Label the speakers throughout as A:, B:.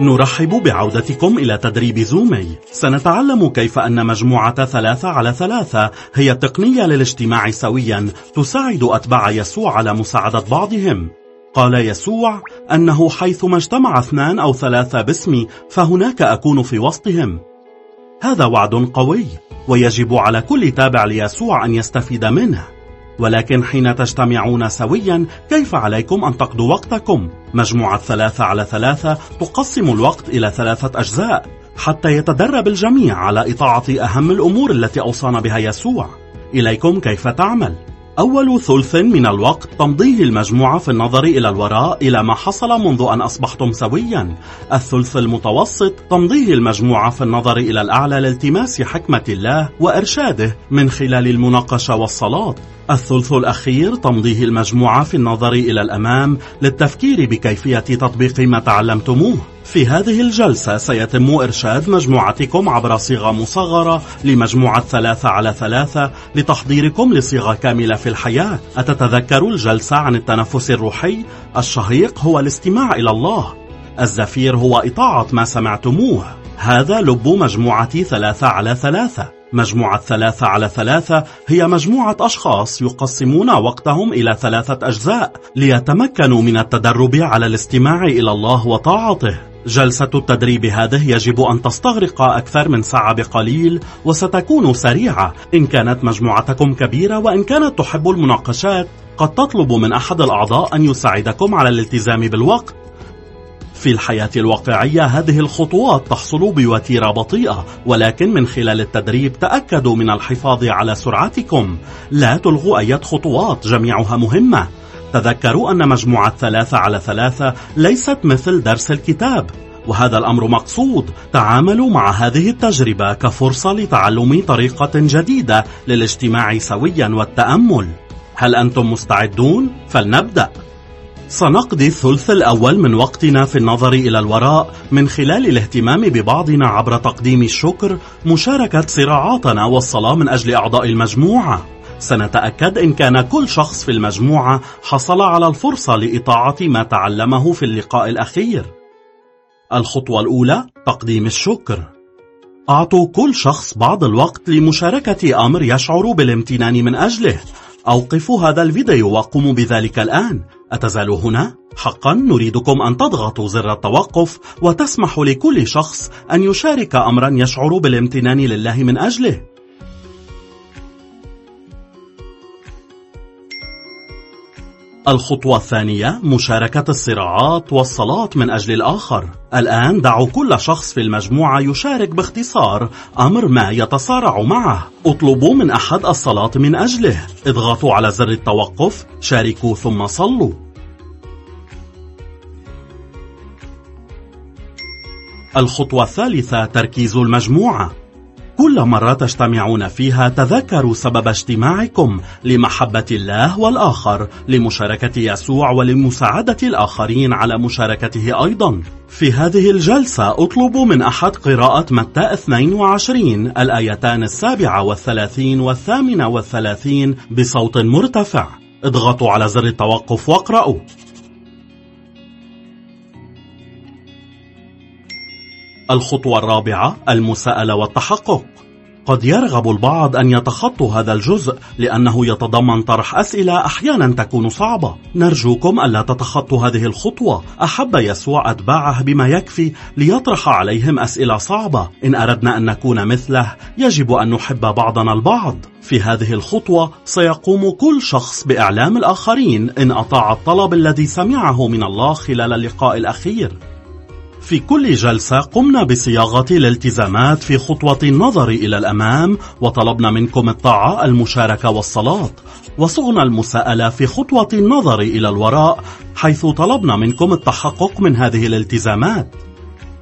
A: نرحب بعودتكم إلى تدريب زومي. سنتعلم كيف أن مجموعة ثلاثة على ثلاثة هي تقنية للاجتماع سويا تساعد أتباع يسوع على مساعدة بعضهم. قال يسوع أنه حيثما اجتمع اثنان أو ثلاثة باسمي فهناك أكون في وسطهم. هذا وعد قوي ويجب على كل تابع ليسوع أن يستفيد منه. ولكن حين تجتمعون سويا كيف عليكم أن تقضوا وقتكم؟ مجموعة ثلاثة على ثلاثة تقسم الوقت إلى ثلاثة أجزاء حتى يتدرب الجميع على إطاعة أهم الأمور التي أوصانا بها يسوع إليكم كيف تعمل أول ثلث من الوقت تمضيه المجموعة في النظر إلى الوراء إلى ما حصل منذ أن أصبحتم سويا. الثلث المتوسط تمضيه المجموعة في النظر إلى الأعلى لالتماس حكمة الله وإرشاده من خلال المناقشة والصلاة. الثلث الأخير تمضيه المجموعة في النظر إلى الأمام للتفكير بكيفية تطبيق ما تعلمتموه. في هذه الجلسة سيتم إرشاد مجموعتكم عبر صيغة مصغرة لمجموعة ثلاثة على ثلاثة لتحضيركم لصيغة كاملة في الحياة. أتتذكر الجلسة عن التنفس الروحي؟ الشهيق هو الاستماع إلى الله. الزفير هو إطاعة ما سمعتموه. هذا لب مجموعة ثلاثة على ثلاثة. مجموعة ثلاثة على ثلاثة هي مجموعة أشخاص يقسمون وقتهم إلى ثلاثة أجزاء ليتمكنوا من التدرب على الاستماع إلى الله وطاعته. جلسة التدريب هذه يجب أن تستغرق أكثر من ساعة بقليل وستكون سريعة. إن كانت مجموعتكم كبيرة وإن كانت تحب المناقشات قد تطلب من أحد الأعضاء أن يساعدكم على الالتزام بالوقت. في الحياة الواقعية هذه الخطوات تحصل بوتيرة بطيئة ولكن من خلال التدريب تأكدوا من الحفاظ على سرعتكم. لا تلغوا أي خطوات جميعها مهمة. تذكروا أن مجموعة ثلاثة على ثلاثة ليست مثل درس الكتاب وهذا الأمر مقصود. تعاملوا مع هذه التجربة كفرصة لتعلم طريقة جديدة للاجتماع سويا والتأمل. هل أنتم مستعدون؟ فلنبدأ. سنقضي الثلث الأول من وقتنا في النظر إلى الوراء من خلال الاهتمام ببعضنا عبر تقديم الشكر مشاركة صراعاتنا والصلاة من أجل أعضاء المجموعة. سنتأكد إن كان كل شخص في المجموعة حصل على الفرصة لإطاعة ما تعلمه في اللقاء الأخير. الخطوة الأولى تقديم الشكر. أعطوا كل شخص بعض الوقت لمشاركة أمر يشعر بالامتنان من أجله. أوقفوا هذا الفيديو وقوموا بذلك الآن. أتزالوا هنا؟ حقا نريدكم أن تضغطوا زر التوقف وتسمحوا لكل شخص أن يشارك أمرا يشعر بالامتنان لله من أجله. الخطوة الثانية مشاركة الصراعات والصلاة من أجل الآخر. الآن دعوا كل شخص في المجموعة يشارك باختصار أمر ما يتصارع معه. اطلبوا من أحد الصلاة من أجله. اضغطوا على زر التوقف. شاركوا ثم صلوا. الخطوة الثالثة تركيز المجموعة. كل مرة تجتمعون فيها تذكروا سبب اجتماعكم لمحبة الله والآخر لمشاركة يسوع ولمساعدة الآخرين على مشاركته أيضا. في هذه الجلسة أطلب من أحد قراءة متى 22 الآيتان السابعة والثلاثين والثامنة والثلاثين بصوت مرتفع. اضغطوا على زر التوقف واقرأوا. الخطوة الرابعة المساءلة والتحقق. قد يرغب البعض أن يتخطوا هذا الجزء لأنه يتضمن طرح أسئلة أحيانا تكون صعبة. نرجوكم ألا تتخطوا هذه الخطوة. أحب يسوع أتباعه بما يكفي ليطرح عليهم أسئلة صعبة. إن أردنا أن نكون مثله يجب أن نحب بعضنا البعض. في هذه الخطوة سيقوم كل شخص بإعلام الآخرين إن أطاع الطلب الذي سمعه من الله خلال اللقاء الأخير. في كل جلسة قمنا بصياغة الالتزامات في خطوة النظر إلى الأمام وطلبنا منكم الطاعة المشاركة والصلاة وصغنا المساءلة في خطوة النظر إلى الوراء حيث طلبنا منكم التحقق من هذه الالتزامات.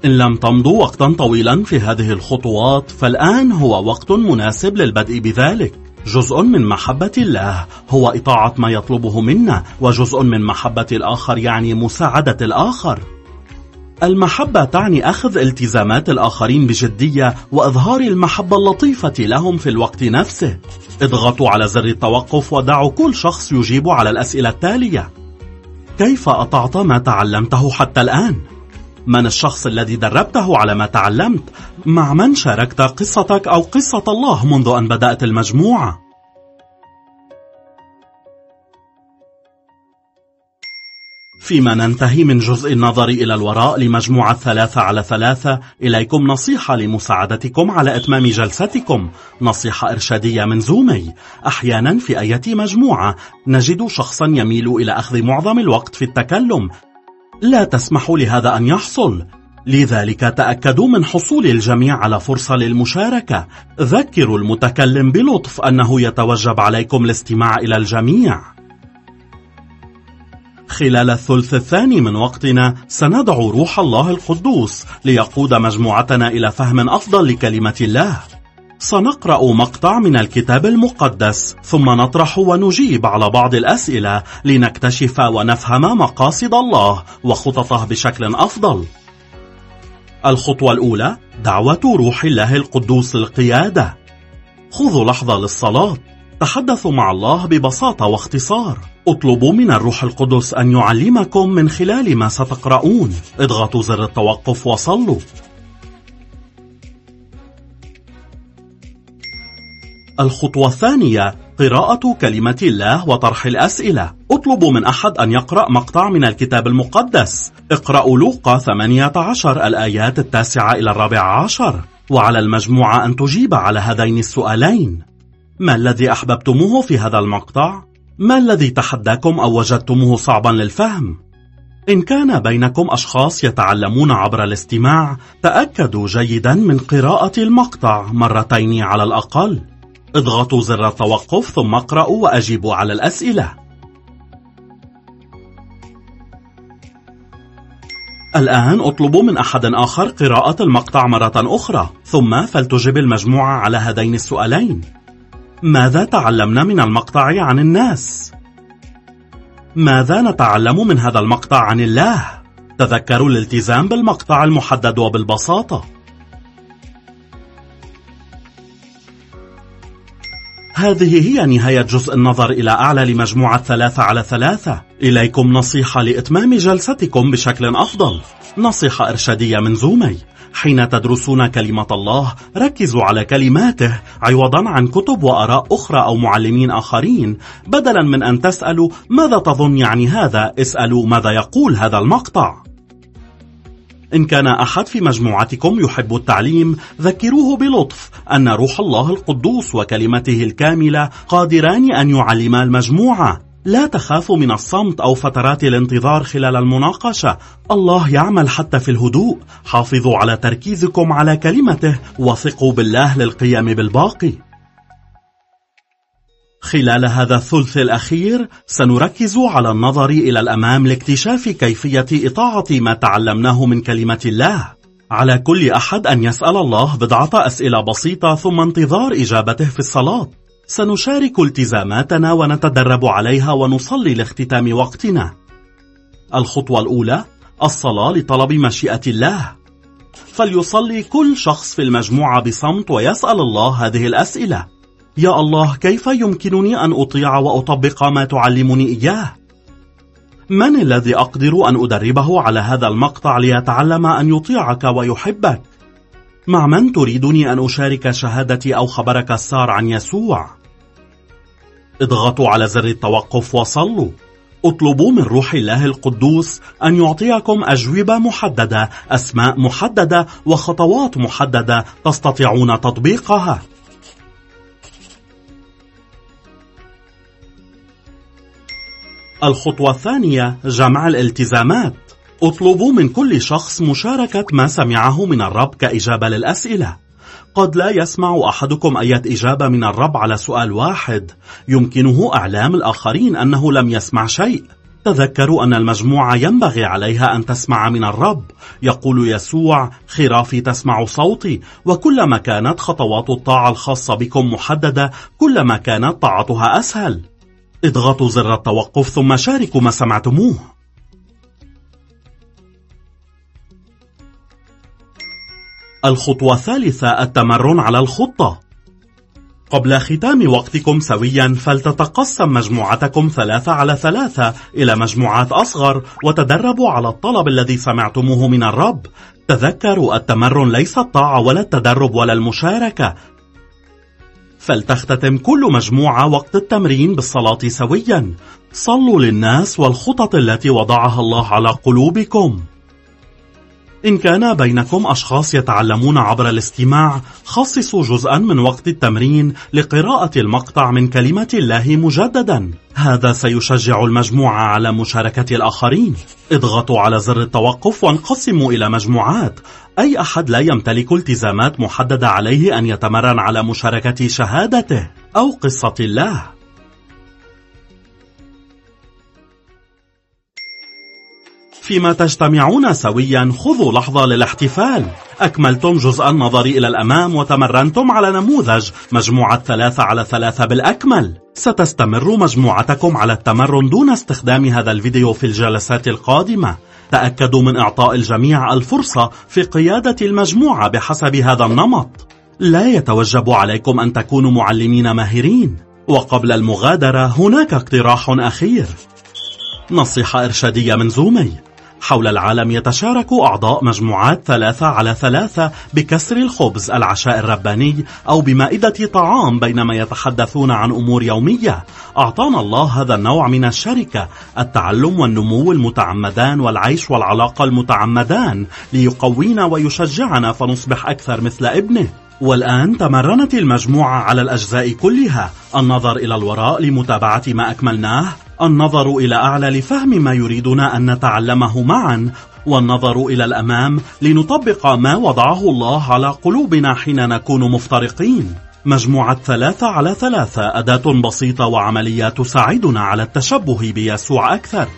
A: إن لم تمضوا وقتا طويلا في هذه الخطوات فالآن هو وقت مناسب للبدء بذلك. جزء من محبة الله هو إطاعة ما يطلبه منا وجزء من محبة الآخر يعني مساعدة الآخر. المحبة تعني أخذ التزامات الآخرين بجدية وإظهار المحبة اللطيفة لهم في الوقت نفسه اضغطوا على زر التوقف ودعوا كل شخص يجيب على الأسئلة التالية كيف أطعت ما تعلمته حتى الآن؟ من الشخص الذي دربته على ما تعلمت؟ مع من شاركت قصتك أو قصة الله منذ أن بدأت المجموعة؟ فيما ننتهي من جزء النظر إلى الوراء لمجموعة ثلاثة على ثلاثة. إليكم نصيحة لمساعدتكم على إتمام جلستكم. نصيحة إرشادية من زومي. أحيانا في أي مجموعة. نجد شخصا يميل إلى أخذ معظم الوقت في التكلم. لا تسمحوا لهذا أن يحصل. لذلك تأكدوا من حصول الجميع على فرصة للمشاركة. ذكروا المتكلم بلطف أنه يتوجب عليكم الاستماع إلى الجميع. خلال الثلث الثاني من وقتنا سندعو روح الله القدوس ليقود مجموعتنا إلى فهم أفضل لكلمة الله. سنقرأ مقطع من الكتاب المقدس ثم نطرح ونجيب على بعض الأسئلة لنكتشف ونفهم مقاصد الله وخططه بشكل أفضل. الخطوة الأولى دعوة روح الله القدوس للقيادة. خذوا لحظة للصلاة. تحدثوا مع الله ببساطة واختصار. اطلبوا من الروح القدس أن يعلمكم من خلال ما ستقرؤون. اضغطوا زر التوقف وصلوا. الخطوة الثانية قراءة كلمة الله وطرح الأسئلة. اطلبوا من أحد أن يقرأ مقطع من الكتاب المقدس. اقرأوا لوقا 18 الآيات التاسعة إلى الرابعة عشر. وعلى المجموعة أن تجيب على هذين السؤالين. ما الذي أحببتموه في هذا المقطع؟ ما الذي تحداكم أو وجدتموه صعبا للفهم؟ إن كان بينكم أشخاص يتعلمون عبر الاستماع تأكدوا جيدا من قراءة المقطع مرتين على الأقل اضغطوا زر التوقف ثم اقرأوا وأجيبوا على الأسئلة الآن اطلبوا من أحد آخر قراءة المقطع مرة أخرى ثم فلتجب المجموعة على هذين السؤالين ماذا تعلمنا من المقطع عن الناس؟ ماذا نتعلم من هذا المقطع عن الله؟ تذكروا الالتزام بالمقطع المحدد وبالبساطة هذه هي نهاية جزء النظر إلى أعلى لمجموعة ثلاثة على ثلاثة إليكم نصيحة لإتمام جلستكم بشكل أفضل نصيحة إرشادية من زومي حين تدرسون كلمة الله ركزوا على كلماته عوضا عن كتب وآراء أخرى أو معلمين آخرين بدلا من أن تسألوا ماذا تظن يعني هذا؟ اسألوا ماذا يقول هذا المقطع؟ إن كان أحد في مجموعتكم يحب التعليم ذكروه بلطف أن روح الله القدوس وكلمته الكاملة قادران أن يعلما المجموعة. لا تخافوا من الصمت أو فترات الانتظار خلال المناقشة. الله يعمل حتى في الهدوء. حافظوا على تركيزكم على كلمته. وثقوا بالله للقيام بالباقي. خلال هذا الثلث الأخير سنركز على النظر إلى الأمام لاكتشاف كيفية إطاعة ما تعلمناه من كلمة الله. على كل أحد أن يسأل الله بضعة أسئلة بسيطة ثم انتظار إجابته في الصلاة. سنشارك التزاماتنا ونتدرب عليها ونصلي لاختتام وقتنا الخطوة الأولى الصلاة لطلب مشيئة الله فليصلي كل شخص في المجموعة بصمت ويسأل الله هذه الأسئلة يا الله كيف يمكنني أن أطيع وأطبق ما تعلمني إياه؟ من الذي أقدر أن أدربه على هذا المقطع ليتعلم أن يطيعك ويحبك؟ مع من تريدني أن أشارك شهادتي أو خبرك السار عن يسوع؟ اضغطوا على زر التوقف وصلوا. اطلبوا من روح الله القدوس أن يعطيكم أجوبة محددة أسماء محددة وخطوات محددة تستطيعون تطبيقها. الخطوة الثانية جمع الالتزامات. اطلبوا من كل شخص مشاركة ما سمعه من الرب كإجابة للأسئلة. قد لا يسمع أحدكم أي إجابة من الرب على سؤال واحد. يمكنه إعلام الآخرين أنه لم يسمع شيء. تذكروا أن المجموعة ينبغي عليها أن تسمع من الرب. يقول يسوع خرافي تسمع صوتي. وكلما كانت خطوات الطاعة الخاصة بكم محددة كلما كانت طاعتها أسهل. اضغطوا زر التوقف ثم شاركوا ما سمعتموه. الخطوة الثالثة التمرن على الخطة. قبل ختام وقتكم سويا فلتتقسم مجموعتكم ثلاثة على ثلاثة إلى مجموعات أصغر وتدربوا على الطلب الذي سمعتموه من الرب. تذكروا التمرن ليس الطاعة ولا التدرب ولا المشاركة. فلتختتم كل مجموعة وقت التمرين بالصلاة سويا. صلوا للناس والخطط التي وضعها الله على قلوبكم. إن كان بينكم أشخاص يتعلمون عبر الاستماع خصصوا جزءا من وقت التمرين لقراءة المقطع من كلمة الله مجددا. هذا سيشجع المجموعة على مشاركة الآخرين. اضغطوا على زر التوقف وانقسموا إلى مجموعات. أي أحد لا يمتلك التزامات محددة عليه أن يتمرن على مشاركة شهادته أو قصة الله. فيما تجتمعون سويا خذوا لحظة للاحتفال. أكملتم جزء النظر إلى الأمام وتمرنتم على نموذج مجموعة ثلاثة على ثلاثة بالأكمل. ستستمر مجموعتكم على التمرن دون استخدام هذا الفيديو في الجلسات القادمة. تأكدوا من إعطاء الجميع الفرصة في قيادة المجموعة بحسب هذا النمط. لا يتوجب عليكم أن تكونوا معلمين ماهرين. وقبل المغادرة هناك اقتراح أخير. نصيحة إرشادية من زومي. حول العالم يتشارك أعضاء مجموعات ثلاثة على ثلاثة بكسر الخبز العشاء الرباني أو بمائدة طعام بينما يتحدثون عن أمور يومية. أعطانا الله هذا النوع من الشركة التعلم والنمو المتعمدان والعيش والعلاقة المتعمدان ليقوينا ويشجعنا فنصبح أكثر مثل ابنه. والآن تمرنت المجموعة على الأجزاء كلها. النظر إلى الوراء لمتابعة ما أكملناه. النظر إلى أعلى لفهم ما يريدنا أن نتعلمه معا والنظر إلى الأمام لنطبق ما وضعه الله على قلوبنا حين نكون مفترقين. مجموعة ثلاثة على ثلاثة أداة بسيطة وعملية تساعدنا على التشبه بيسوع أكثر.